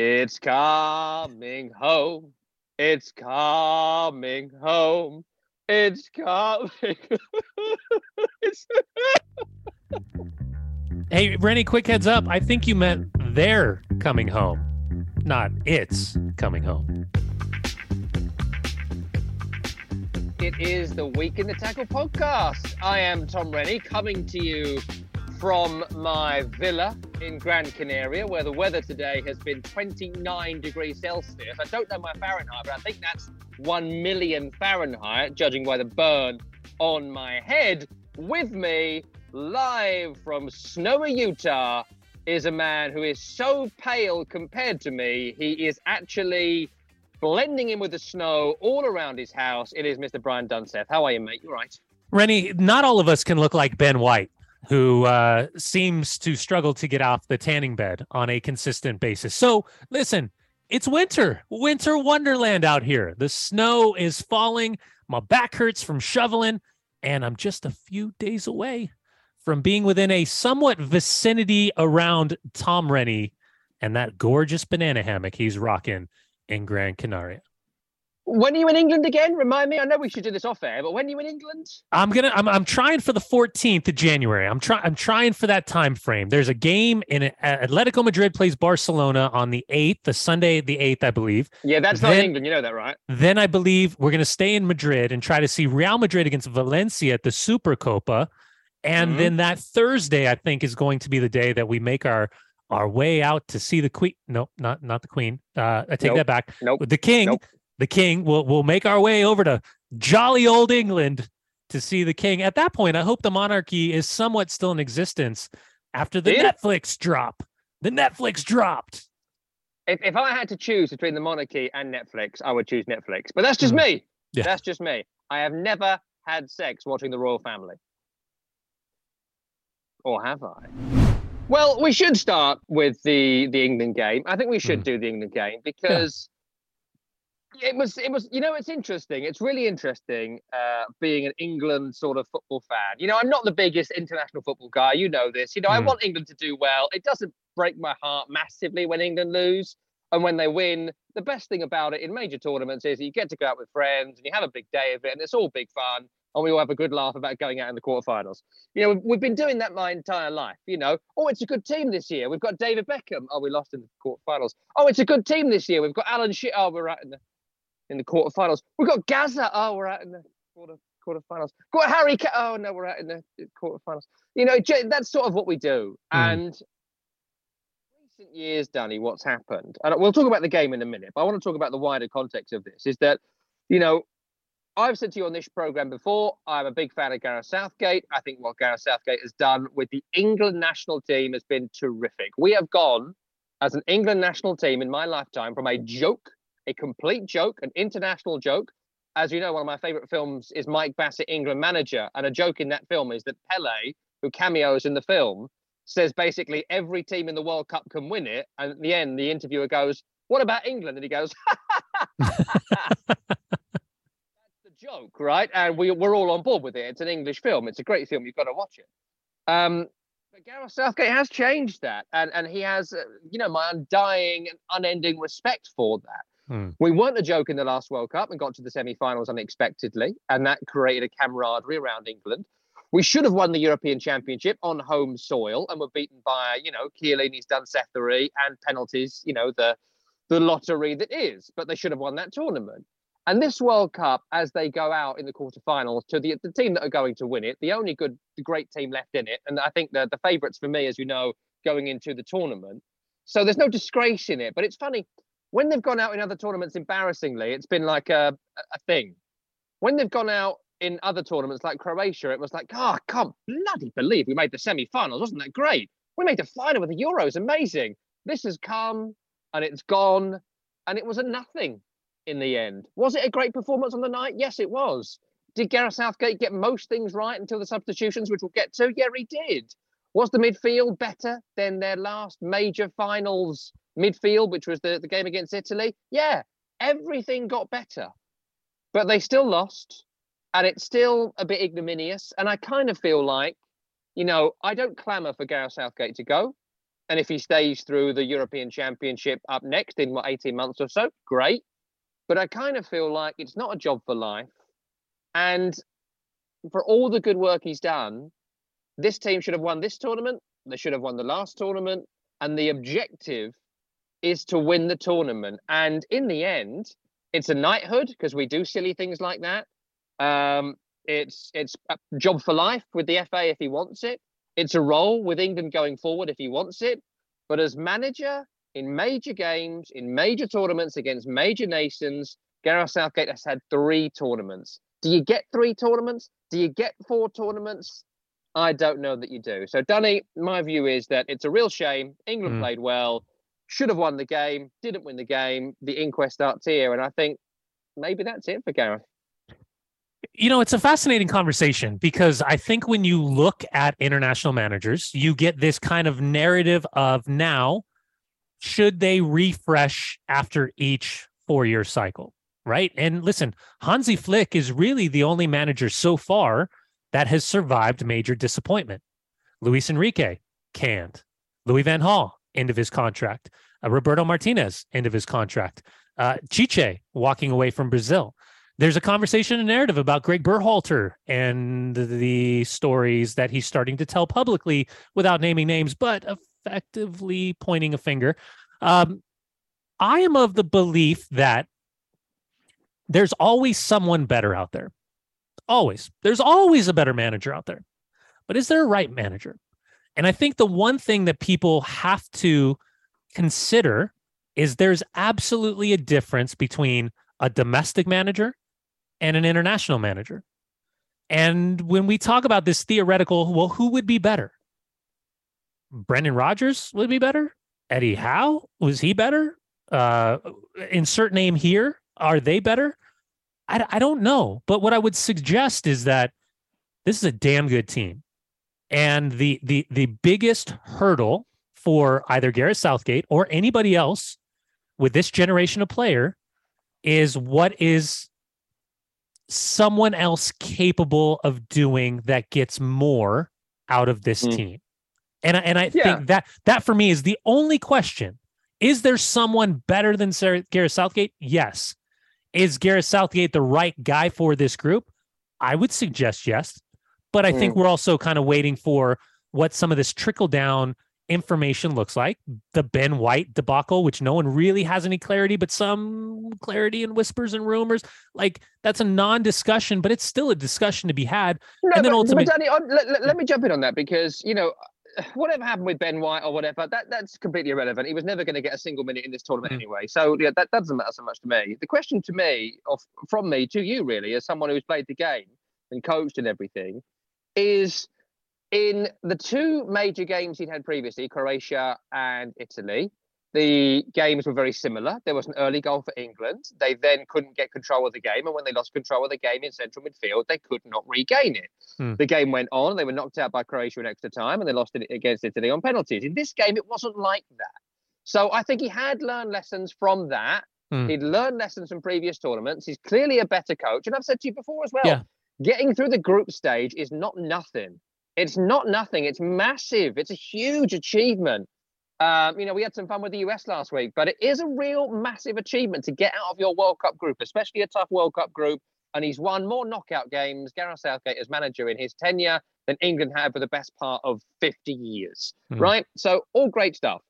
It's coming home. It's coming home. It's coming. it's... Hey, Rennie, quick heads up. I think you meant they're coming home, not it's coming home. It is the Week in the Tackle podcast. I am Tom Rennie coming to you from my villa in Gran Canaria, where the weather today has been 29 degrees Celsius. I don't know my Fahrenheit, but I think that's 1 million Fahrenheit, judging by the burn on my head. With me, live from snowy Utah, is a man who is so pale compared to me, he is actually blending in with the snow all around his house. It is Mr. Brian Dunseth. How are you, mate? You are right? Rennie, not all of us can look like Ben White who uh, seems to struggle to get off the tanning bed on a consistent basis. So, listen, it's winter, winter wonderland out here. The snow is falling. My back hurts from shoveling, and I'm just a few days away from being within a somewhat vicinity around Tom Rennie and that gorgeous banana hammock he's rocking in Gran Canaria. When are you in England again? Remind me. I know we should do this off air, but when are you in England? I'm gonna. I'm. I'm trying for the 14th of January. I'm trying. I'm trying for that time frame. There's a game in uh, Atletico Madrid plays Barcelona on the 8th, the Sunday the 8th, I believe. Yeah, that's then, not England. You know that, right? Then I believe we're gonna stay in Madrid and try to see Real Madrid against Valencia at the Super Copa, and mm-hmm. then that Thursday I think is going to be the day that we make our our way out to see the queen. Nope, not not the queen. Uh, I take nope. that back. Nope. The king. Nope the king. We'll we'll make our way over to jolly old England to see the king. At that point, I hope the monarchy is somewhat still in existence after the yeah. Netflix drop. The Netflix dropped. If, if I had to choose between the monarchy and Netflix, I would choose Netflix. But that's just mm. me. Yeah. That's just me. I have never had sex watching the royal family. Or have I? Well, we should start with the the England game. I think we should mm. do the England game because it was it was you know it's interesting it's really interesting uh, being an england sort of football fan you know i'm not the biggest international football guy you know this you know mm. i hmm. want england to do well it doesn't break my heart massively when england lose and when they win the best thing about it in major tournaments is you get to go out with friends and you have a big day of it and it's all big fun and we all have a good laugh about going out in the quarterfinals. You know, we've, we've been doing that my entire life. You know, oh, it's a good team this year. We've got David Beckham. Oh, we lost in the quarterfinals. Oh, it's a good team this year. We've got Alan Shearer. Oh, we're out in the in the quarterfinals. We've got Gazza. Oh, we're out in the quarter quarterfinals. Got Harry. Ca- oh no, we're out in the quarterfinals. You know, that's sort of what we do. Mm. And recent years, Danny, what's happened? And we'll talk about the game in a minute. But I want to talk about the wider context of this. Is that, you know, I've said to you on this program before, I'm a big fan of Gareth Southgate. I think what Gareth Southgate has done with the England national team has been terrific. We have gone as an England national team in my lifetime from a joke a complete joke, an international joke. As you know, one of my favorite films is Mike Bassett, England manager. And a joke in that film is that Pele, who cameos in the film, says basically every team in the World Cup can win it. And at the end, the interviewer goes, What about England? And he goes, That's the joke, right? And we, we're all on board with it. It's an English film. It's a great film. You've got to watch it. Um, but Gareth Southgate has changed that. And, and he has, uh, you know, my undying and unending respect for that. Hmm. We weren't a joke in the last World Cup and got to the semi-finals unexpectedly, and that created a camaraderie around England. We should have won the European Championship on home soil and were beaten by, you know, Chiellini's Dunsethery and penalties, you know, the the lottery that is. But they should have won that tournament. And this World Cup, as they go out in the quarterfinals to the, the team that are going to win it, the only good, the great team left in it, and I think the, the favourites for me, as you know, going into the tournament. So there's no disgrace in it. But it's funny, when they've gone out in other tournaments embarrassingly, it's been like a, a thing. When they've gone out in other tournaments like Croatia, it was like, oh, I can't bloody believe we made the semi-finals. Wasn't that great? We made the final with the Euros. Amazing. This has come and it's gone, and it was a nothing in the end. Was it a great performance on the night? Yes, it was. Did Gareth Southgate get most things right until the substitutions, which we'll get to? Yeah, he did. Was the midfield better than their last major finals midfield, which was the, the game against Italy? Yeah, everything got better. But they still lost, and it's still a bit ignominious. And I kind of feel like, you know, I don't clamour for Gareth Southgate to go. And if he stays through the European Championship up next in what 18 months or so, great. But I kind of feel like it's not a job for life. And for all the good work he's done, this team should have won this tournament. They should have won the last tournament. And the objective is to win the tournament. And in the end, it's a knighthood because we do silly things like that. Um, it's it's a job for life with the FA if he wants it. It's a role with England going forward if he wants it. But as manager in major games, in major tournaments against major nations, Gareth Southgate has had three tournaments. Do you get three tournaments? Do you get four tournaments? I don't know that you do. So, Danny, my view is that it's a real shame. England mm. played well, should have won the game, didn't win the game. The inquest starts here. And I think maybe that's it for Gareth. You know, it's a fascinating conversation because I think when you look at international managers, you get this kind of narrative of now, should they refresh after each four year cycle? Right. And listen, Hansi Flick is really the only manager so far that has survived major disappointment. Luis Enrique can't. Louis Van Gaal, end of his contract. Uh, Roberto Martinez, end of his contract. Uh, Tite walking away from Brazil. There's a conversation and narrative about Greg Berhalter and the stories that he's starting to tell publicly without naming names, but effectively pointing a finger. Um, I am of the belief that there's always someone better out there. Always. There's always a better manager out there. But is there a right manager? And I think the one thing that people have to consider is there's absolutely a difference between a domestic manager and an international manager. And when we talk about this theoretical, well, who would be better? Brendan Rodgers would be better. Eddie Howe was he better? Uh, insert name here. Are they better? I, I don't know. But what I would suggest is that this is a damn good team. And the the the biggest hurdle for either Gareth Southgate or anybody else with this generation of player is what is someone else capable of doing that gets more out of this mm. team. And and I yeah. think that that for me is the only question. Is there someone better than Sarah, Gareth Southgate? Yes. Is Gareth Southgate the right guy for this group? I would suggest yes. But I mm. think we're also kind of waiting for what some of this trickle down information looks like. The Ben White debacle, which no one really has any clarity, but some clarity and whispers and rumors. Like that's a non-discussion, but it's still a discussion to be had. No, and then but, ultimately, but Danny, let, let, let, me jump in on that because you know whatever happened with Ben White or whatever, that that's completely irrelevant. He was never going to get a single minute in this tournament mm. anyway. So yeah, that, that doesn't matter so much to me. The question to me, or from me to you, really, as someone who's played the game and coached and everything, is in the two major games he'd had previously, Croatia and Italy. The games were very similar. There was an early goal for England. They then couldn't get control of the game. And when they lost control of the game in central midfield, they could not regain it. Hmm. The game went on. They were knocked out by Croatia in extra time and they lost it against Italy on penalties. In this game, it wasn't like that. So I think he had learned lessons from that. Hmm. He'd learned lessons from previous tournaments. He's clearly a better coach. And I've said to you before as well yeah. Getting through the group stage is not nothing. It's not nothing. It's massive. It's a huge achievement. Um, you know, we had some fun with the US last week, but it is a real massive achievement to get out of your World Cup group, especially a tough World Cup group. And he's won more knockout games, Gareth Southgate as manager in his tenure than England had for the best part of 50 years, mm. right? So, all great stuff.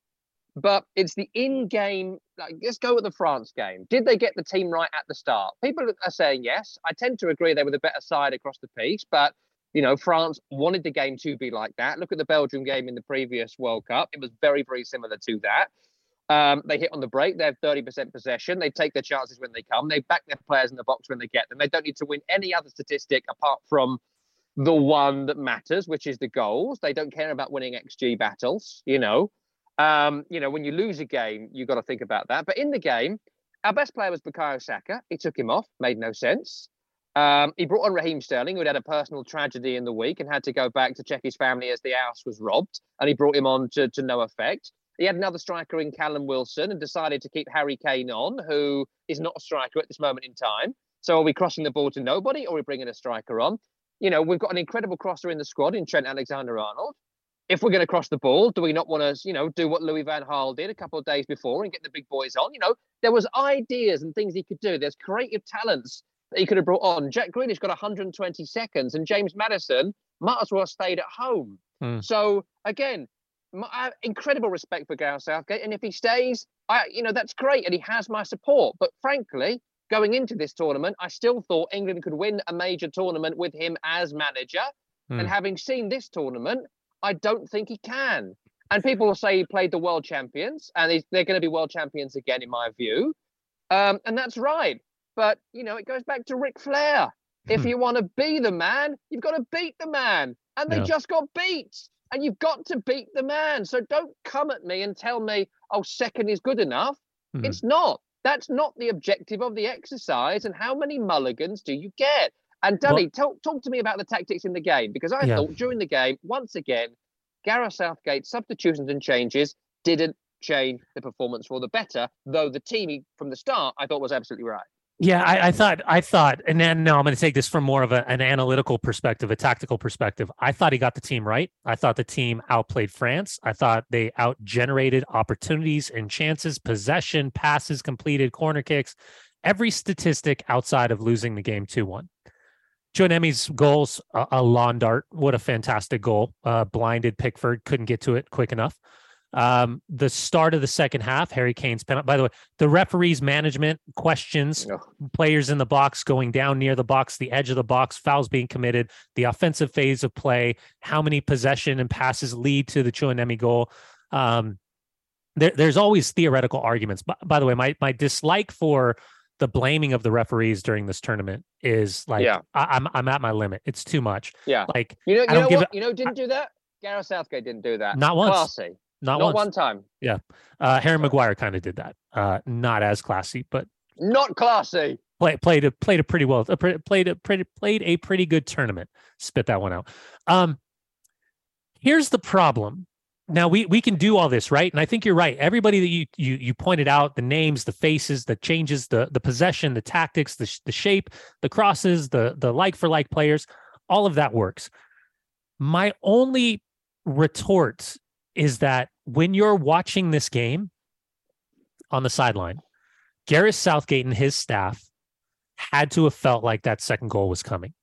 But it's the in game, like, let's go with the France game. Did they get the team right at the start? People are saying yes. I tend to agree they were the better side across the piece, but you know, France wanted the game to be like that. Look at the Belgium game in the previous World Cup. It was very, very similar to that. Um, they hit on the break. They have 30% possession. They take their chances when they come. They back their players in the box when they get them. They don't need to win any other statistic apart from the one that matters, which is the goals. They don't care about winning XG battles, you know. Um, you know, when you lose a game, you've got to think about that. But in the game, our best player was Bukayo Saka. He took him off, made no sense. Um, he brought on Raheem Sterling, who had a personal tragedy in the week and had to go back to check his family as the house was robbed, and he brought him on to, to no effect. He had another striker in Callum Wilson and decided to keep Harry Kane on, who is not a striker at this moment in time. So are we crossing the ball to nobody or are we bringing a striker on? You know, we've got an incredible crosser in the squad in Trent Alexander Arnold. If we're going to cross the ball, do we not want to, you know, do what Louis Van Gaal did a couple of days before and get the big boys on? You know, there was ideas and things he could do. There's creative talents that he could have brought on. Jack Grealish got 120 seconds, and James Maddison might as well have stayed at home. Hmm. So again, my, incredible respect for Gareth Southgate, and if he stays, I, you know, that's great, and he has my support. But frankly, going into this tournament, I still thought England could win a major tournament with him as manager. And hmm. having seen this tournament, I don't think he can. And people will say he played the world champions, and they're going to be world champions again, in my view. Um, and that's right. But, you know, it goes back to Ric Flair. If you want to be the man, you've got to beat the man. And they yeah. just got beat. And you've got to beat the man. So don't come at me and tell me, oh, second is good enough. Mm-hmm. It's not. That's not the objective of the exercise. And how many mulligans do you get? And Danny, talk, talk to me about the tactics in the game because I yeah. thought during the game, once again, Gareth Southgate's substitutions and changes didn't change the performance for the better, though the team from the start I thought was absolutely right. Yeah, I, I, thought, I thought, and then now I'm going to take this from more of a, an analytical perspective, a tactical perspective. I thought he got the team right. I thought the team outplayed France. I thought they out generated opportunities and chances, possession, passes completed, corner kicks, every statistic outside of losing the game 2 1. Joe goals, a, a lawn dart. What a fantastic goal. Uh, blinded Pickford, couldn't get to it quick enough. Um, the start of the second half, Harry Kane's penalty. By the way, the referee's management questions players in the box going down near the box, the edge of the box, fouls being committed, the offensive phase of play, how many possession and passes lead to the Tchouameni goal. Um, there, there's always theoretical arguments. By, by the way, my my dislike for the blaming of the referees during this tournament is like yeah. I, am I'm, I'm at my limit. It's too much. Yeah. Like you know, you know what? you know, didn't do that. Gareth Southgate didn't do that. Not once. Classy. Not, not once. one time. Yeah. Uh, Harry Maguire kind of did that. Uh, not as classy, but not classy. Play, played a played a pretty well. A, played a pretty played a pretty good tournament. Spit that one out. Um, here's the problem now we we can do all this right? And i think you're right. Everybody that you you you pointed out the names the faces the changes the the possession the tactics the, the shape the crosses the the like for like players all of that works. My only retort is that when you're watching this game on the sideline gareth southgate and his staff had to have felt like that second goal was coming.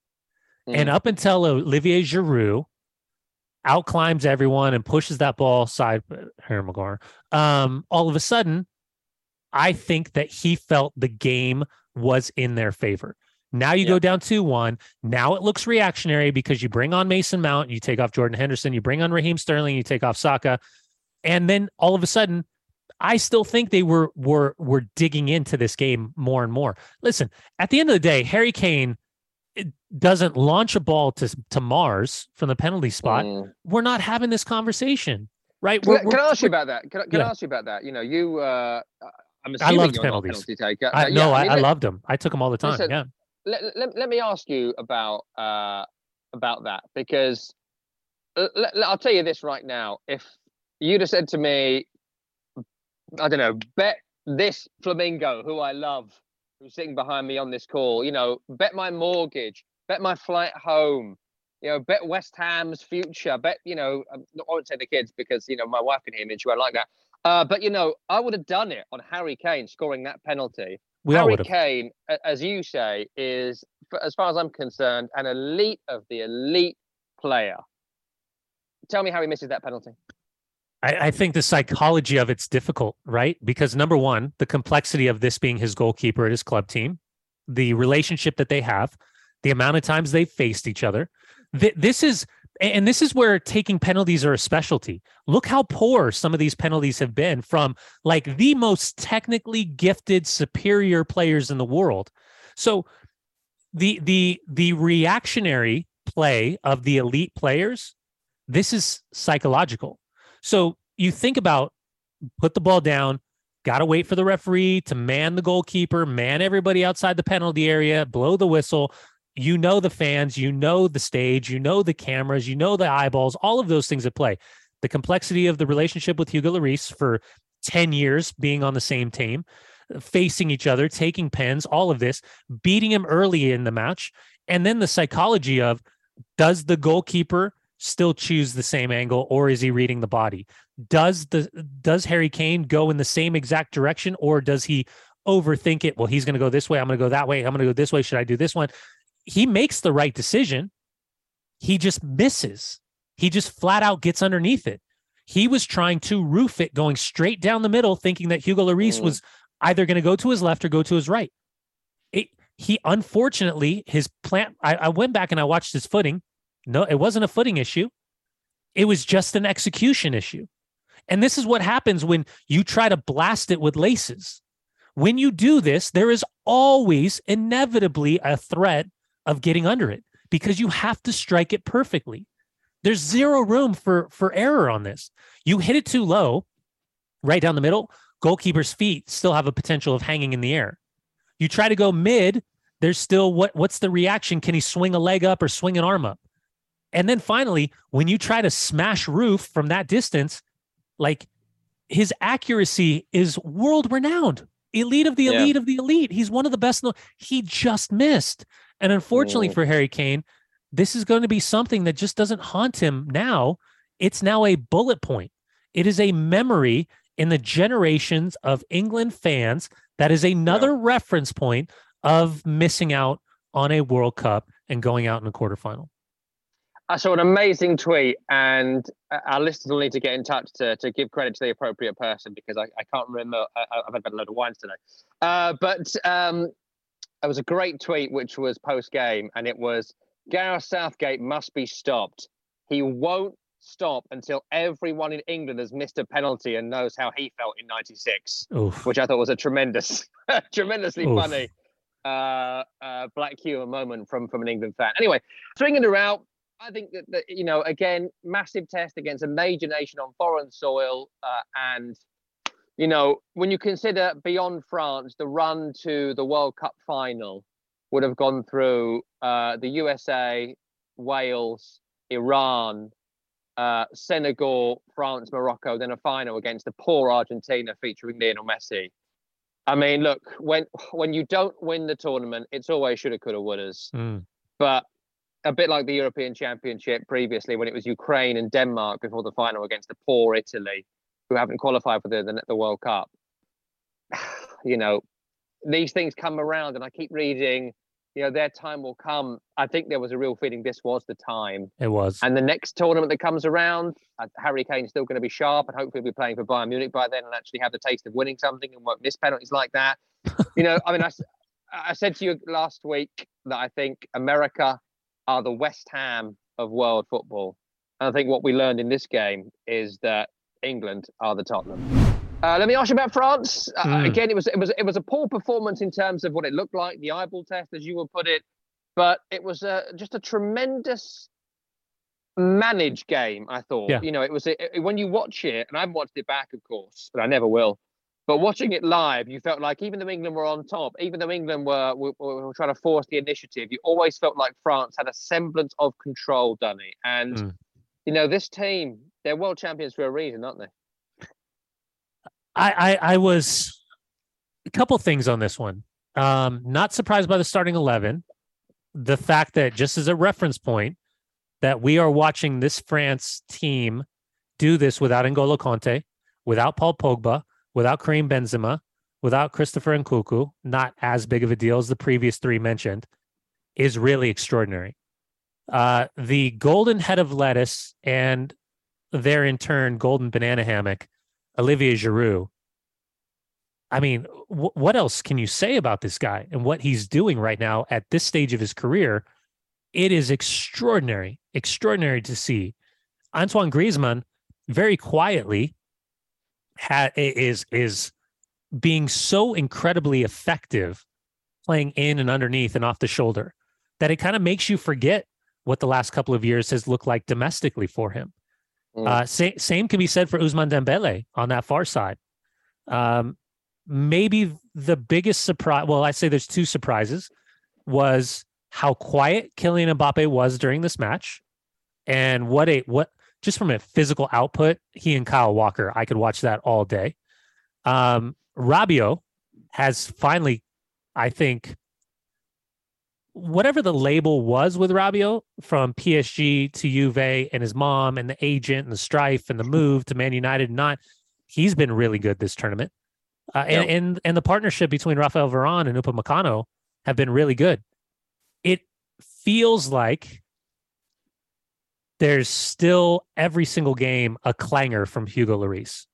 Mm. and up until olivier giroud out climbs everyone and pushes that ball side Harry Maguire. Um, all of a sudden, I think that he felt the game was in their favor. Now you go down 2 1. Now it looks reactionary because you bring on Mason Mount, you take off Jordan Henderson, you bring on Raheem Sterling, you take off Saka. And then all of a sudden, I still think they were were were digging into this game more and more. Listen, at the end of the day, Harry Kane doesn't launch a ball to to Mars from the penalty spot, mm. we're not having this conversation, right? We're, can, I ask you about that? Can, I, can yeah. I ask you about that? You know, you. Uh, I'm assuming I loved penalties. Penalty taker. I, uh, no, I, mean, I, loved them. I took them all the time. Listen, yeah. Let, let, let me ask you about uh, about that because let, I'll tell you this right now. If you'd have said to me, I don't know, bet this flamingo who I love who's sitting behind me on this call, you know, bet my mortgage, bet my flight home, you know, bet West Ham's future, bet, you know, um, I won't say the kids because, you know, my wife can hear me and she won't like that. Uh, but, you know, I would have done it on Harry Kane scoring that penalty. We Harry Kane, as you say, is, as far as I'm concerned, an elite of the elite player. Tell me how he misses that penalty. I, I, think the psychology of it's difficult, right? Because number one, the complexity of this being his goalkeeper at his club team, the relationship that they have, the amount of times they've faced each other. Th- this is, and this is where taking penalties are a specialty. Look how poor some of these penalties have been from like the most technically gifted, superior players in the world. So the the the reactionary play of the elite players, this is psychological so you think about put the ball down, got to wait for the referee to man the goalkeeper, man everybody outside the penalty area, blow the whistle. You know the fans, you know the stage, you know the cameras, you know the eyeballs, all of those things at play. The complexity of the relationship with Hugo Lloris for 10 years being on the same team, facing each other, taking pens, all of this, beating him early in the match. And then the psychology of does the goalkeeper still choose the same angle or is he reading the body? Does the does Harry Kane go in the same exact direction or does he overthink it? Well, he's going to go this way, I'm going to go that way, I'm going to go this way, should I do this one? He makes the right decision. He just misses. He just flat out gets underneath it. He was trying to roof it going straight down the middle thinking that Hugo Lloris mm. was either going to go to his left or go to his right. It, he unfortunately his plant I, I went back and I watched his footing no, it wasn't a footing issue. It was just an execution issue. And this is what happens when you try to blast it with laces. When you do this, there is always inevitably a threat of getting under it because you have to strike it perfectly. There's zero room for for error on this. You hit it too low, right down the middle, goalkeeper's feet still have a potential of hanging in the air. You try to go mid, there's still what what's the reaction? Can he swing a leg up or swing an arm up? And then finally, when you try to smash roof from that distance, like his accuracy is world renowned, elite of the elite yeah. of the elite. He's one of the best. He just missed. And unfortunately for mm. Harry Kane, this is going to be something that just doesn't haunt him now. It's now a bullet point. It is a memory in the generations of England fans that is another yeah. reference point of missing out on a World Cup and going out in a quarterfinal. I saw an amazing tweet, and uh, our listeners will need to get in touch to, to give credit to the appropriate person because I, I can't remember. I, have had a load of wines today. Uh, but um, it was a great tweet, which was post game, and it was Gareth Southgate must be stopped. He won't stop until everyone in England has missed a penalty and knows how he felt in '96, which I thought was a tremendous, tremendously Oof. funny uh, uh, black humor moment from from an England fan. Anyway, so England are out. I think that, that, you know, again, massive test against a major nation on foreign soil, uh, and you know, when you consider beyond France, the run to the World Cup final would have gone through uh, the USA, Wales, Iran, uh, Senegal, France, Morocco, then a final against the poor Argentina featuring Lionel Messi. I mean, look, when when you don't win the tournament, it's always shoulda, coulda, wouldas. Mm. But a bit like the European Championship previously when it was Ukraine and Denmark before the final against the poor Italy, who haven't qualified for the, the, the World Cup. You know, these things come around, and I keep reading. You know, their time will come. I think there was a real feeling this was the time. It was. And the next tournament that comes around, uh, Harry Kane's still going to be sharp, and hopefully be playing for Bayern Munich by then, and actually have the taste of winning something and won't miss penalties like that. you know, I mean, I, I said to you last week that I think America are the West Ham of world football. And I think what we learned in this game is that England are the Tottenham. Uh, let me ask you about France. Uh, mm. Again, it was it was it was a poor performance in terms of what it looked like, the eyeball test, as you would put it, but it was a, just a tremendous managed game. I thought, yeah. you know, it was a, it, when you watch it, and I've watched it back, of course, but I never will. But watching it live, you felt like even though England were on top, even though England were, were, were trying to force the initiative, you always felt like France had a semblance of control, Dunny. And, mm. you know, this team, they're world champions for a reason, aren't they? I, I, I was a couple things on this one. Um, not surprised by the starting 11. The fact that, just as a reference point, that we are watching this France team do this without N'Golo Kanté, without Paul Pogba, without Karim Benzema, without Christopher Nkunku, not as big of a deal as the previous three mentioned, is really extraordinary. Uh, the golden head of lettuce and their in turn golden banana hammock, Olivier Giroud. I mean, w- what else can you say about this guy and what he's doing right now at this stage of his career? It is extraordinary, extraordinary to see. Antoine Griezmann very quietly ha- is is being so incredibly effective playing in and underneath and off the shoulder that it kind of makes you forget what the last couple of years has looked like domestically for him. Mm. Uh, same, same can be said for Ousmane Dembele on that far side. Um, maybe the biggest surprise, well, I say there's two surprises, was how quiet Kylian Mbappe was during this match, and what a what just from a physical output, he and Kyle Walker, I could watch that all day. Um, Rabiot has finally, I think, whatever the label was with Rabiot from PSG to Juve and his mom and the agent and the strife and the move to Man United, not he's been really good this tournament. Uh, and, yep. and and the partnership between Rafael Varane and Upamecano have been really good. It feels like there's still every single game a clanger from Hugo Lloris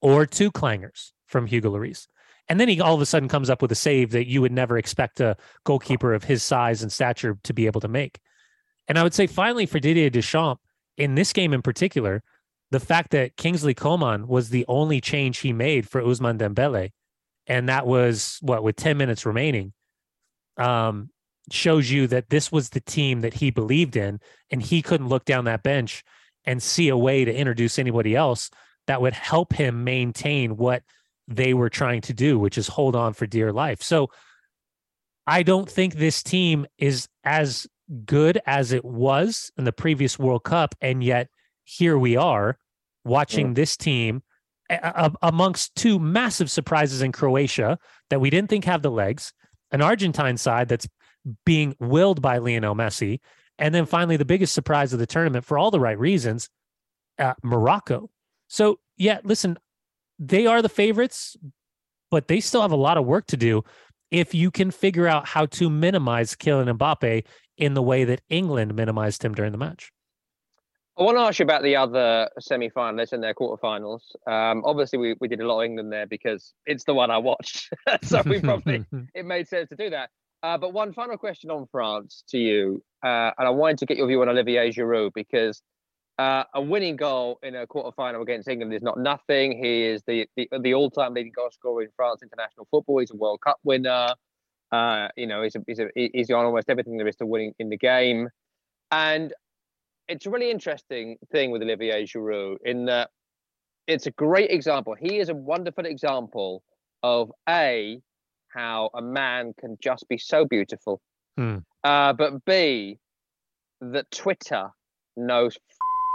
or two clangers from Hugo Lloris. And then he all of a sudden comes up with a save that you would never expect a goalkeeper of his size and stature to be able to make. And I would say finally for Didier Deschamps, in this game in particular, the fact that Kingsley Coman was the only change he made for Ousmane Dembele, and that was what with 10 minutes remaining, um, shows you that this was the team that he believed in, and he couldn't look down that bench and see a way to introduce anybody else that would help him maintain what they were trying to do, which is hold on for dear life. So I don't think this team is as good as it was in the previous World Cup. And yet here we are watching yeah. this team amongst two massive surprises in Croatia that we didn't think have the legs, an Argentine side that's being willed by Lionel Messi, and then finally the biggest surprise of the tournament for all the right reasons, uh, Morocco. So yeah, listen, they are the favorites, but they still have a lot of work to do if you can figure out how to minimize Kylian Mbappe in the way that England minimized him during the match. I want to ask you about the other semi-finalists and their quarterfinals. Um, obviously, we, we did a lot of England there because it's the one I watched, so we probably it made sense to do that. Uh, but one final question on France to you, uh, and I wanted to get your view on Olivier Giroud because uh, a winning goal in a quarterfinal against England is not nothing. He is the, the, the all-time leading goal scorer in France international football. He's a World Cup winner. Uh, you know, he's a, he's a, he's on almost everything there is to winning in the game, and it's a really interesting thing with Olivier Giroud in that it's a great example. He is a wonderful example of a how a man can just be so beautiful, hmm. uh, but b that Twitter knows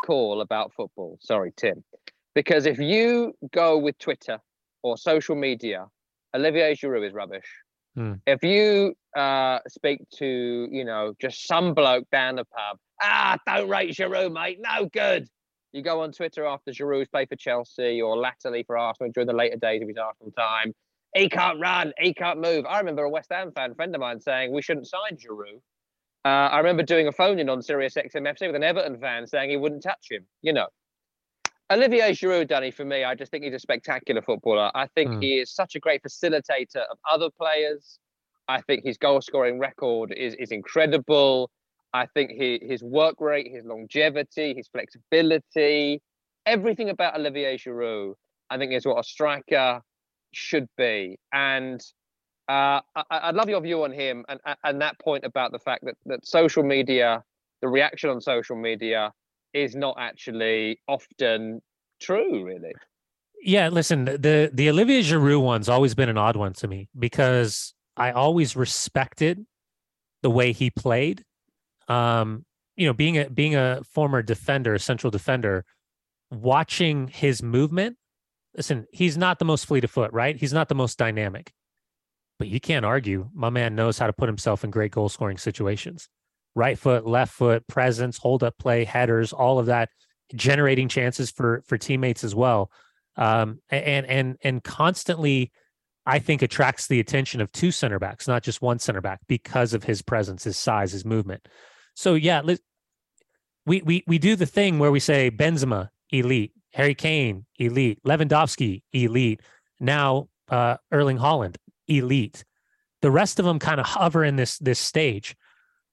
call about football. Sorry, Tim. Because if you go with Twitter or social media, Olivier Giroud is rubbish. Hmm. If you uh, speak to, you know, just some bloke down the pub, ah, don't rate Giroud, mate, no good. You go on Twitter after Giroud's played for Chelsea or latterly for Arsenal during the later days of his Arsenal time. He can't run, he can't move. I remember a West Ham fan, friend of mine, saying we shouldn't sign Giroud uh, I remember doing a phone in on Sirius XMFC with an Everton fan saying he wouldn't touch him. You know, Olivier Giroud, Danny, for me, I just think he's a spectacular footballer. I think mm. he is such a great facilitator of other players. I think his goal scoring record is, is incredible. I think he, his work rate, his longevity, his flexibility, everything about Olivier Giroud, I think is what a striker should be. And uh, I, would love your view on him and, and that point about the fact that, that social media, the reaction on social media, is not actually often true, really. Yeah, listen, the the Olivier Giroud one's always been an odd one to me because I always respected the way he played. Um, you know, being a being a former defender, central defender, watching his movement. Listen, he's not the most fleet of foot, right? He's not the most dynamic but you can't argue. My man knows how to put himself in great goal scoring situations. Right foot, left foot, presence, hold up play, headers, all of that, generating chances for for teammates as well. Um, and and and constantly, I think attracts the attention of two center backs, not just one center back, because of his presence, his size, his movement. So yeah, we we we do the thing where we say Benzema elite, Harry Kane elite, Lewandowski elite. Now uh, Erling Haaland, elite. The rest of them kind of hover in this this stage.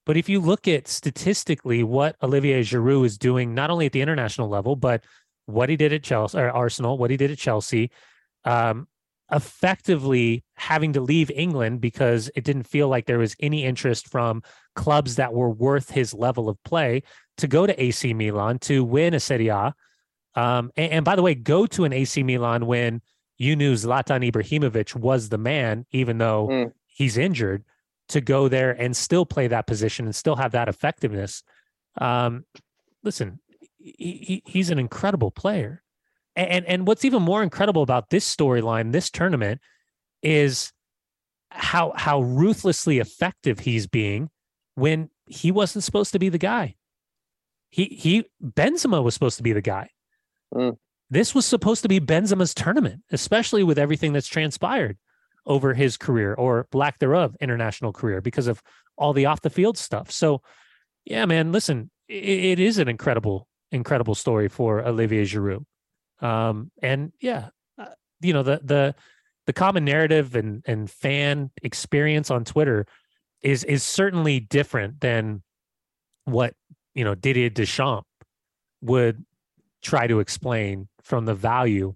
But if you look at statistically what Olivier Giroud is doing, not only at the international level, but what he did at Chelsea or Arsenal, what he did at Chelsea, um, effectively having to leave England because it didn't feel like there was any interest from clubs that were worth his level of play to go to AC Milan to win a Serie A. Um, and, and, by the way, go to an AC Milan when you knew Zlatan Ibrahimovic was the man, even though mm. he's injured, to go there and still play that position and still have that effectiveness. Um, listen, he, he's an incredible player. And, and what's even more incredible about this storyline, this tournament, is how how ruthlessly effective he's being when he wasn't supposed to be the guy. He he Benzema was supposed to be the guy. Mm. This was supposed to be Benzema's tournament, especially with everything that's transpired over his career or lack thereof international career because of all the off the field stuff. So, yeah, man, listen, it, it is an incredible, incredible story for Olivier Giroud. Um, and yeah, uh, you know the the the common narrative and and fan experience on Twitter is is certainly different than what you know Didier Deschamps would try to explain from the value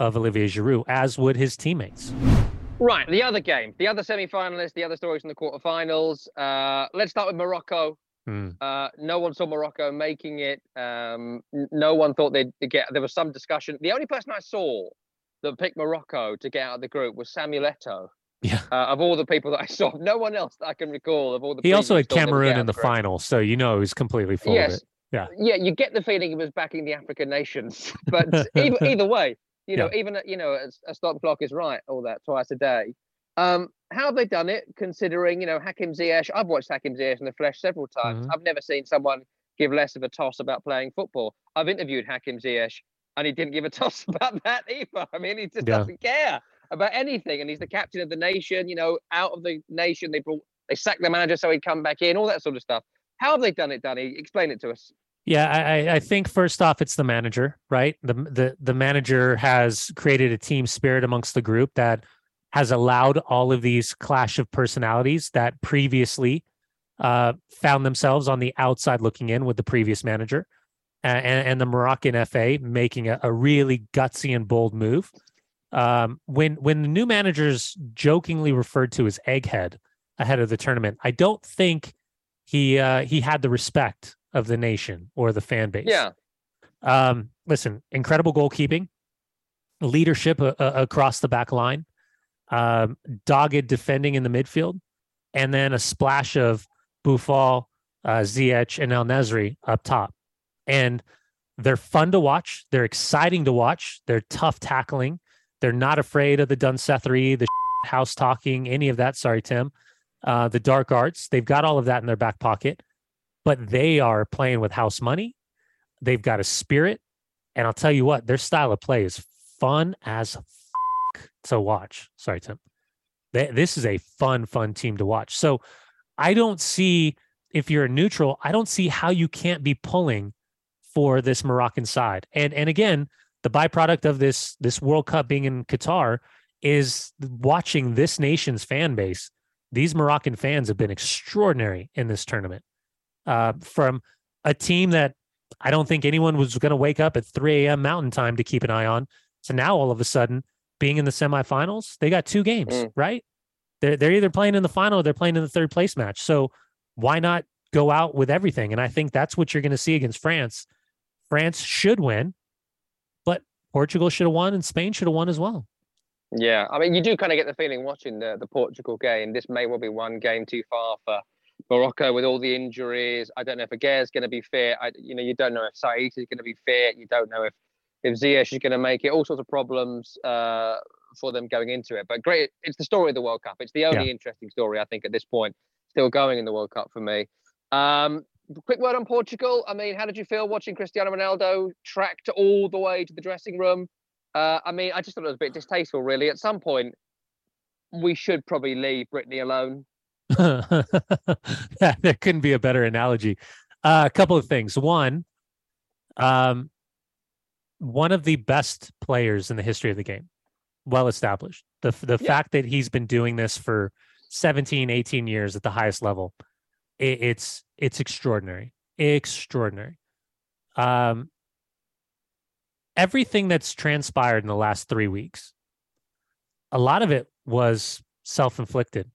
of Olivier Giroud, as would his teammates. Right, the other game, the other semi-finalists, the other stories in the quarterfinals. Uh, let's start with Morocco. Mm. Uh, no one saw Morocco making it. Um, no one thought they'd get. There was some discussion. The only person I saw that picked Morocco to get out of the group was Samuel Eto'o. Yeah. Uh, of all the people that I saw, no one else that I can recall of all the. He also had previews thought they would Cameroon in the final, so you know he's completely full of it. Yeah. Yeah, you get the feeling he was backing the African nations, but either, either way, you know, even you know, a, a stop clock is right, all that twice a day. Um, how have they done it? Considering you know Hakim Ziyech, I've watched Hakim Ziyech in the flesh several times. Mhm. I've never seen someone give less of a toss about playing football. I've interviewed Hakim Ziyech, and he didn't give a toss about that either. I mean, he just Yeah. doesn't care about anything, and he's the captain of the nation. You know, out of the nation, they brought they sacked the manager so he'd come back in, all that sort of stuff. How have they done it, Danny? Explain it to us. Yeah, I, I- think first off, it's the manager, right? The the the manager has created a team spirit amongst the group that has allowed all of these clash of personalities that previously uh, found themselves on the outside looking in with the previous manager, and, and the Moroccan FA making a, a really gutsy and bold move. Um, when when the new managers jokingly referred to as egghead ahead of the tournament, I don't think he uh, he had the respect of the nation or the fan base. Yeah, Um, listen, incredible goalkeeping, leadership uh, uh, across the back line, um, dogged defending in the midfield, and then a splash of Boufal, uh, Ziyech, and En-Nesyri up top. And they're fun to watch. They're exciting to watch. They're tough tackling. They're not afraid of the Dunsethery, the house talking, any of that. Sorry, Tim. Uh, the dark arts. They've got all of that in their back pocket, but they are playing with house money. They've got a spirit. And I'll tell you what, their style of play is fun as f- to watch. Sorry, Tim. They, this is a fun, fun team to watch. So I don't see, if you're a neutral, I don't see how you can't be pulling for this Moroccan side. And and again, the byproduct of this this World Cup being in Qatar is watching this nation's fan base. These Moroccan fans have been extraordinary in this tournament. Uh, from a team that I don't think anyone was going to wake up at 3 a.m. Mountain Time to keep an eye on. So now all of a sudden, being in the semifinals, they got two games, Mm. right? They're they're either playing in the final or they're playing in the third place match. So why not go out with everything? And I think that's what you're going to see against France. France should win, but Portugal should have won and Spain should have won as well. yeah. I mean, you do kind of get the feeling watching the the Portugal game. This may well be one game too far for Morocco with all the injuries. I don't know if Aguerd is going to be fit. I, you know, you don't know if Saïss is going to be fit. You don't know if if Ziyech is going to make it. All sorts of problems uh, for them going into it. But great, it's the story of the World Cup. It's the only interesting story I think at this point still going in the World Cup for me. Um, quick word on Portugal. I mean, how did you feel watching Cristiano Ronaldo tracked all the way to the dressing room? Uh, I mean, I just thought it was a bit distasteful, really. At some point, we should probably leave Britney alone. there couldn't be a better analogy. Uh, a couple of things. One, um, one of the best players in the history of the game, well established. The the Yeah. fact that he's been doing this for 17, 18 years at the highest level, it, it's it's extraordinary, extraordinary. Um, everything that's transpired in the last three weeks, a lot of it was self inflicted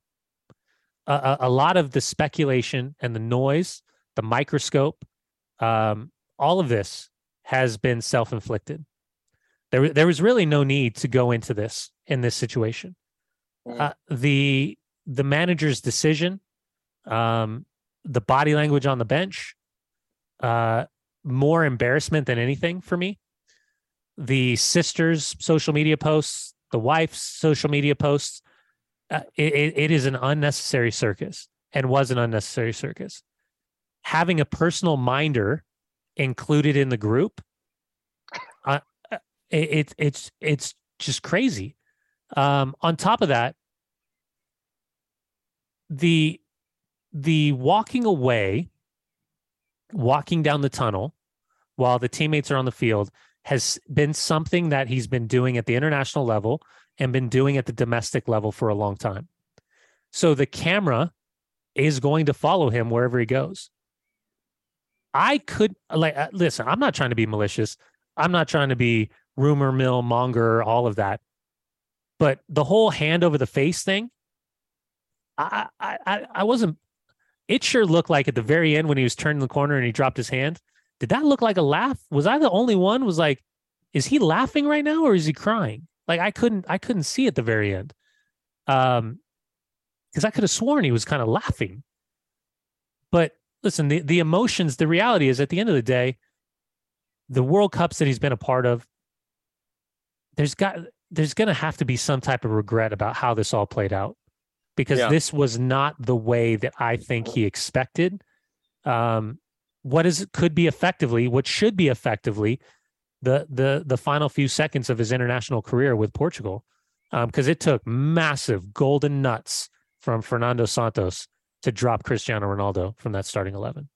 a, a, lot of the speculation and the noise, the microscope, um, all of this has been self-inflicted. There, there was really no need to go into this in this situation. Mm. Uh, the the manager's decision, um, the body language on the bench, uh, more embarrassment than anything for me. The sister's social media posts, the wife's social media posts, uh, it, it, is an unnecessary circus. and was an unnecessary circus. Having a personal minder included in the group, uh, it, it, it's it's just crazy. Um, on top of that, the the walking away, walking down the tunnel while the teammates are on the field has been something that he's been doing at the international level and been doing at the domestic level for a long time. So the camera is going to follow him wherever he goes. I could like uh, listen, I'm not trying to be malicious. I'm not trying to be rumor mill monger all of that. But the whole hand over the face thing, I I I wasn't it sure looked like at the very end when he was turning the corner and he dropped his hand. Did that look like a laugh? Was I the only one? Was like, is he laughing right now or is he crying? Like I couldn't I couldn't see at the very end. Um because I could have sworn he was kind of laughing. But listen, the, the emotions, the reality is at the end of the day, the World Cups that he's been a part of, there's got there's gonna have to be some type of regret about how this all played out. Because yeah. this was not the way that I think he expected. Um, what is could be effectively, what should be effectively the the the final few seconds of his international career with Portugal. because um, it took massive golden nuts from Fernando Santos to drop Cristiano Ronaldo from that starting 11.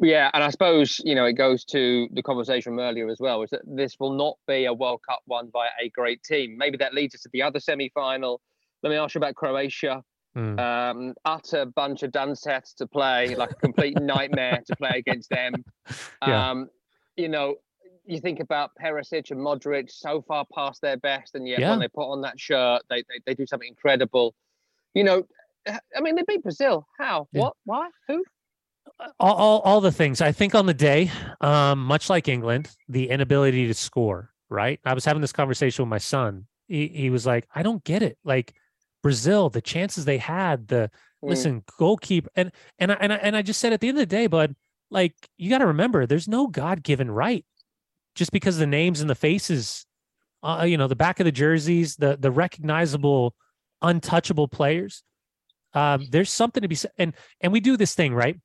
Yeah, and I suppose, you know, it goes to the conversation from earlier as well, is that this will not be a World Cup won by a great team. Maybe that leads us to the other semi final. Let me ask you about Croatia. Mm. Um, utter bunch of done sets to play, like a complete nightmare to play against them. Yeah. Um, you know, you think about Perisic and Modric so far past their best, and yet yeah. when they put on that shirt, they, they, they do something incredible you know, I mean, they beat Brazil. How? Yeah. What? Why? Who? All, all, all, the things. I think on the day, um, much like England, the inability to score. Right. I was having this conversation with my son. He, he was like, I don't get it. Like Brazil, the chances they had, the mm. listen goalkeeper, and and I, and I, and I just said at the end of the day, bud, like you got to remember, there's no God given right. Just because the names and the faces, uh, you know, the back of the jerseys, the the recognizable untouchable players. Um, there's something to be said, and and we do this thing right.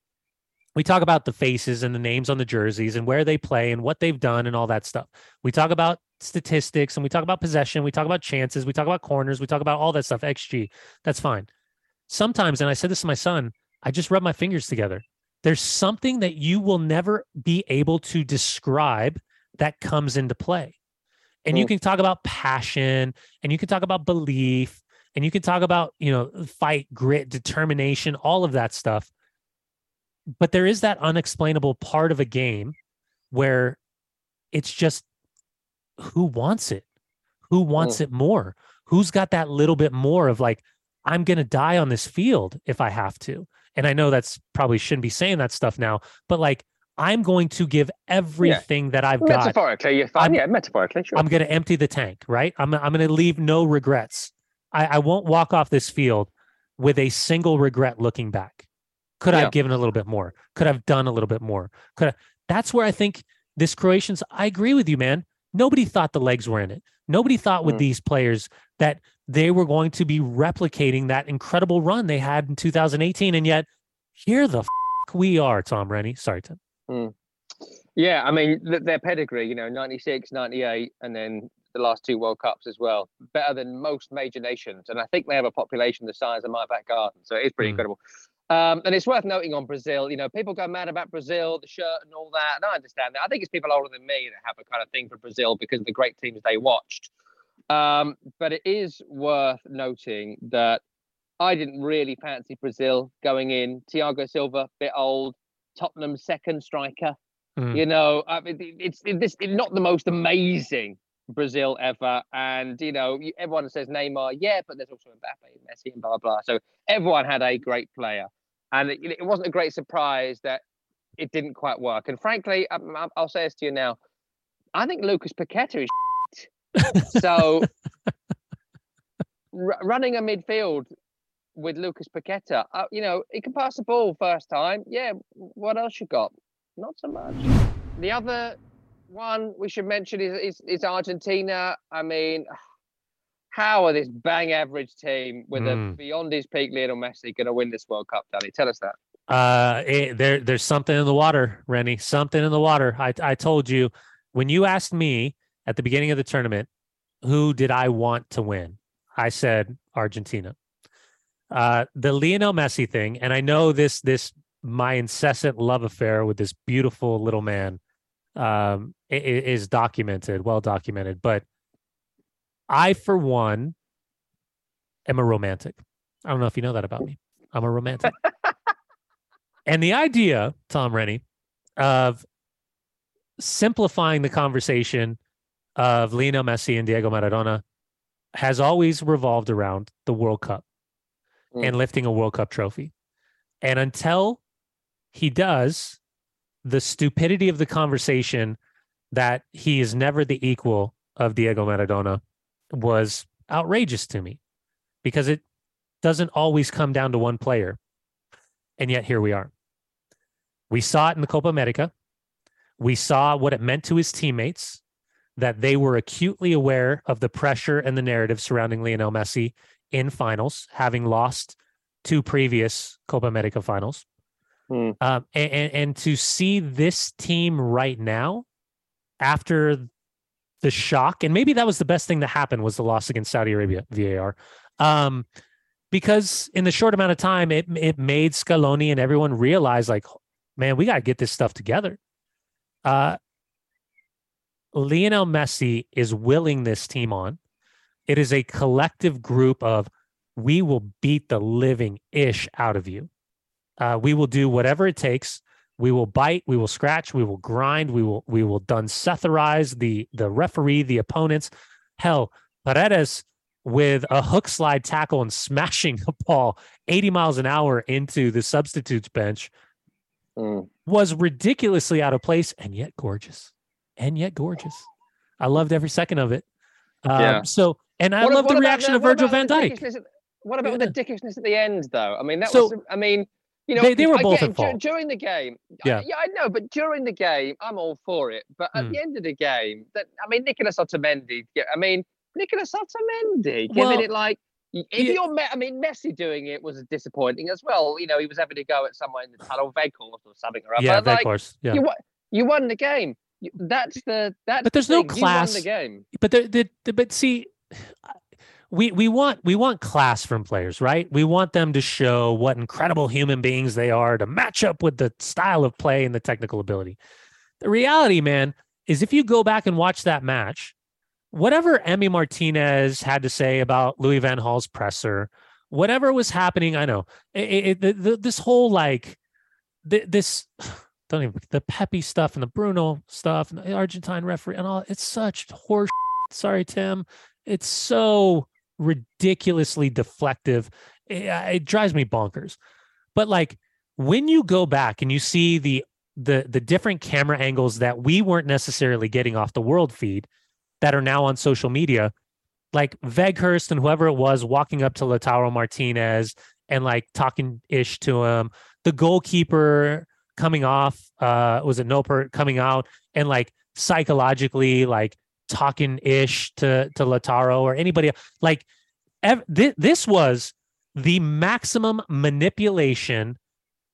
We talk about the faces and the names on the jerseys and where they play and what they've done and all that stuff. We talk about statistics and we talk about possession. We talk about chances. We talk about corners. We talk about all that stuff. XG. That's fine. Sometimes, and I said this to my son, I just rub my fingers together. There's something that you will never be able to describe that comes into play. And you can talk about passion and you can talk about belief and you can talk about you know fight grit determination all of that stuff but there is that unexplainable part of a game where it's just who wants it who wants mm. it more who's got that little bit more of like i'm going to die on this field if i have to and i know that's probably shouldn't be saying that stuff now but like i'm going to give everything yeah. that i've got metaphorically you're fine I'm, yeah metaphorically sure i'm going to empty the tank right i'm, I'm going to leave no regrets I, I won't walk off this field with a single regret looking back. Could yeah. I have given a little bit more? Could I have done a little bit more? Could I? That's where I think this Croatians. I agree with you, man. Nobody thought the legs were in it. Nobody thought with mm. these players that they were going to be replicating that incredible run they had in 2018, and yet here the f- we are, Tom Rennie. Sorry, Tim. Mm. Yeah, I mean their pedigree, you know, 96, 98, and then the last two World Cups as well, better than most major nations. And I think they have a population the size of my back garden. So it is pretty mm. incredible. Um, and it's worth noting on Brazil, you know, people go mad about Brazil, the shirt and all that. And I understand that. I think it's people older than me that have a kind of thing for Brazil because of the great teams they watched. Um, but it is worth noting that I didn't really fancy Brazil going in. Thiago Silva, bit old, Tottenham second striker. Mm. You know, I mean, it's it, this it's not the most amazing Brazil ever. And, you know, everyone says Neymar, yeah, but there's also Mbappe and Messi and blah, blah, blah. So everyone had a great player. And it, it wasn't a great surprise that it didn't quite work. And frankly, I, will say this to you now. I think Lucas Paqueta is so r- running a midfield with Lucas Paqueta, uh, you know, he can pass the ball first time. Yeah, what else you got? Not so much. The other one we should mention is, is, is Argentina. I mean, how are this bang average team with a Mm. beyond his peak Lionel Messi going to win this World Cup, Danny? Tell us that. Uh, it, there, there's something in the water, Rennie. Something in the water. I, I told you when you asked me at the beginning of the tournament, who did I want to win? I said Argentina. Uh, the Lionel Messi thing, and I know this, this my incessant love affair with this beautiful little man, um, is documented, well documented. But I, for one, am a romantic. I don't know if you know that about me. I'm a romantic. And the idea, Tom Rennie, of simplifying the conversation of Lionel Messi and Diego Maradona has always revolved around the World Cup Mm. and lifting a World Cup trophy. And until he does, the stupidity of the conversation that he is never the equal of Diego Maradona was outrageous to me because it doesn't always come down to one player. And yet here we are. We saw it in the Copa America. We saw what it meant to his teammates, that they were acutely aware of the pressure and the narrative surrounding Lionel Messi in finals, having lost two previous Copa America finals. Hmm. Um, and, and, and to see this team right now, after the shock, and maybe that was the best thing that happened was the loss against Saudi Arabia VAR. Um, because in the short amount of time, it it made Scaloni and everyone realize, like, man, we got to get this stuff together. Uh, Lionel Messi is willing this team on. It is a collective group of we will beat the living ish out of you. Uh, we will do whatever it takes. We will bite. We will scratch. We will grind. We will we will Dunsetherize the the referee, the opponents. Hell, Paredes with a hook slide tackle and smashing a ball 80 miles an hour into the substitutes bench Mm. was ridiculously out of place and yet gorgeous. And yet gorgeous. I loved every second of it. Um, Yeah. So, and I What- love what the reaction of Virgil van the Dijk. What about Yeah. the dickishness at the end, though? I mean, that So- was. I mean, you know, They- they were both get at fault. during the game. Yeah. I, yeah, I know, but during the game, I'm all for it. But at Mm. the end of the game, that I mean, Nicolas Otamendi. I mean, Nicolas Otamendi giving Well, it like. If yeah. you're, I mean, Messi doing it was disappointing as well. You know, he was having to go at someone in the tunnel, Weghorst or something or other. Yeah, like, Weghorst. Yeah. you won. You won the game. That's the. That's But there's the no thing, You won class. the game. but the, the, the but see we we want we want class from players right? We want them to show what incredible human beings they are to match up with the style of play and the technical ability. The reality man is if you go back and watch that match whatever Emi Martinez had to say about Louis Van Gaal's presser whatever was happening I know it, it, the, this whole like th- this don't even the Pepe stuff and the Bruno stuff and the Argentine referee and all it's such horse sorry Tim it's so ridiculously deflective. It, it drives me bonkers. But like when you go back and you see the the the different camera angles that we weren't necessarily getting off the world feed that are now on social media like Weghorst and whoever it was walking up to Lautaro Martinez and like talking ish to him the goalkeeper coming off uh was it Noppert coming out and like psychologically like talking ish to to Lautaro or anybody like ev- thi- this was the maximum manipulation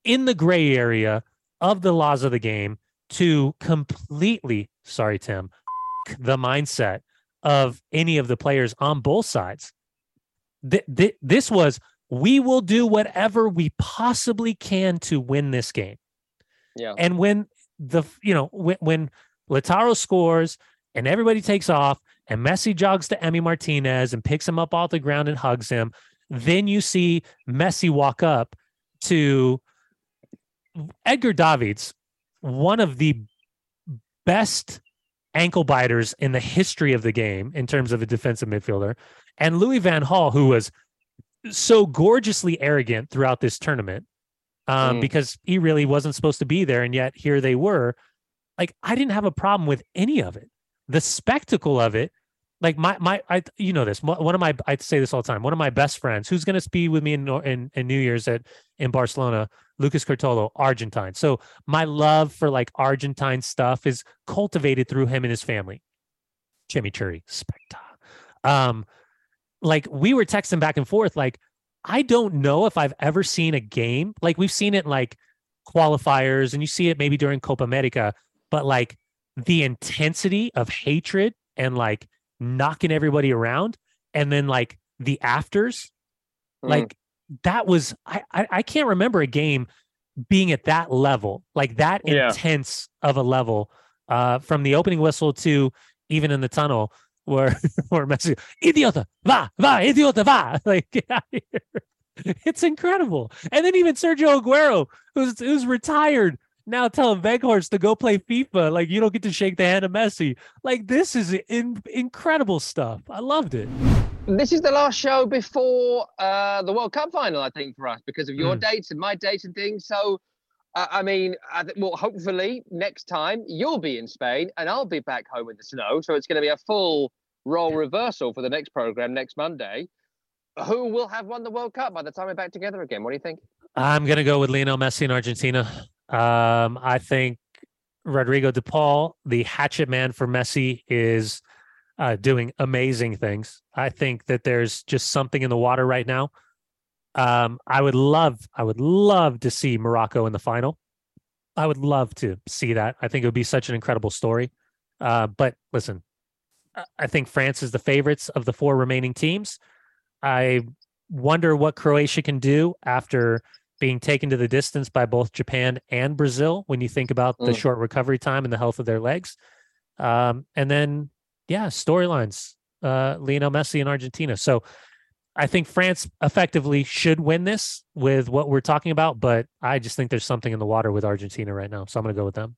in the gray area of the laws of the game to completely sorry Tim the mindset of any of the players on both sides Th- th- this was we will do whatever we possibly can to win this game Yeah. and when the you know when when Lautaro scores and everybody takes off and Messi jogs to Emi Martinez and picks him up off the ground and hugs him, then you see Messi walk up to Edgar Davids, one of the best ankle biters in the history of the game in terms of a defensive midfielder, and Louis Van Gaal, who was so gorgeously arrogant throughout this tournament um, Mm. because he really wasn't supposed to be there, and yet here they were. Like I didn't have a problem with any of it. The spectacle of it, like my my, I you know this. One of my I say this all the time. One of my best friends, who's going to be with me in, in in New Year's at in Barcelona, Lucas Cartolo, Argentine. So my love for like Argentine stuff is cultivated through him and his family. Chimichurri, spectac. Um, like we were texting back and forth. Like, I don't know if I've ever seen a game like we've seen it like qualifiers and you see it maybe during Copa America, but like the intensity of hatred and like knocking everybody around and then like the afters, Mm. like that was I, I I can't remember a game being at that level, like that Yeah. intense of a level, uh, from the opening whistle to even in the tunnel where where Messi, idiota, va, va, idiota, va, like get out of here. It's incredible. And then even Sergio Aguero, who's who's retired, now telling Weghorst to go play FIFA. Like you don't get to shake the hand of Messi. Like this is in, incredible stuff. I loved it. This is the last show before uh, the World Cup final, I think, for us because of your Mm. dates and my dates and things. So, uh, I mean, I th- well, hopefully next time you'll be in Spain and I'll be back home in the snow. So it's going to be a full role reversal for the next program next Monday. Who will have won the World Cup by the time we're back together again? What do you think? I'm gonna go with Lionel Messi in Argentina. Um, I think Rodrigo De Paul, the hatchet man for Messi, is uh, doing amazing things. I think that there's just something in the water right now. Um, I would love, I would love to see Morocco in the final. I would love to see that. I think it would be such an incredible story. Uh, but listen, I- I think France is the favorites of the four remaining teams. I wonder what Croatia can do after being taken to the distance by both Japan and Brazil when you think about the Mm. short recovery time and the health of their legs. Um, and then, yeah, storylines, uh, Lionel Messi in Argentina. So I think France effectively should win this with what we're talking about, but I just think there's something in the water with Argentina right now. So I'm going to go with them.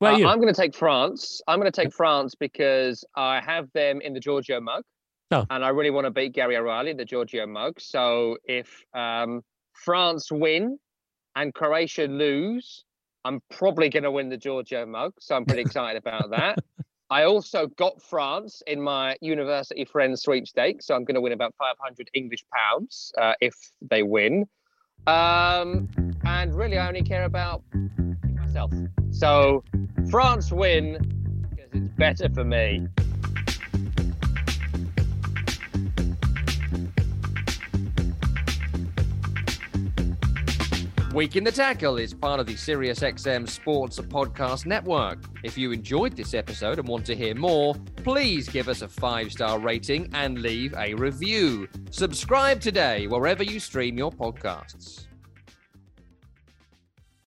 Well, Uh. I'm going to take France. I'm going to take France because I have them in the Giorgio mug. Oh. And I really want to beat Gary O'Reilly, the Giorgio mug. So if um, France win and Croatia lose, I'm probably going to win the Giorgio mug. So I'm pretty excited about that. I also got France in my university friends sweepstakes. So I'm going to win about 500 English pounds uh, if they win. Um, and really, I only care about myself. So France win because it's better for me. Week in the Tackle is part of the SiriusXM Sports Podcast Network. If you enjoyed this episode and want to hear more, please give us a five star rating and leave a review. Subscribe today wherever you stream your podcasts.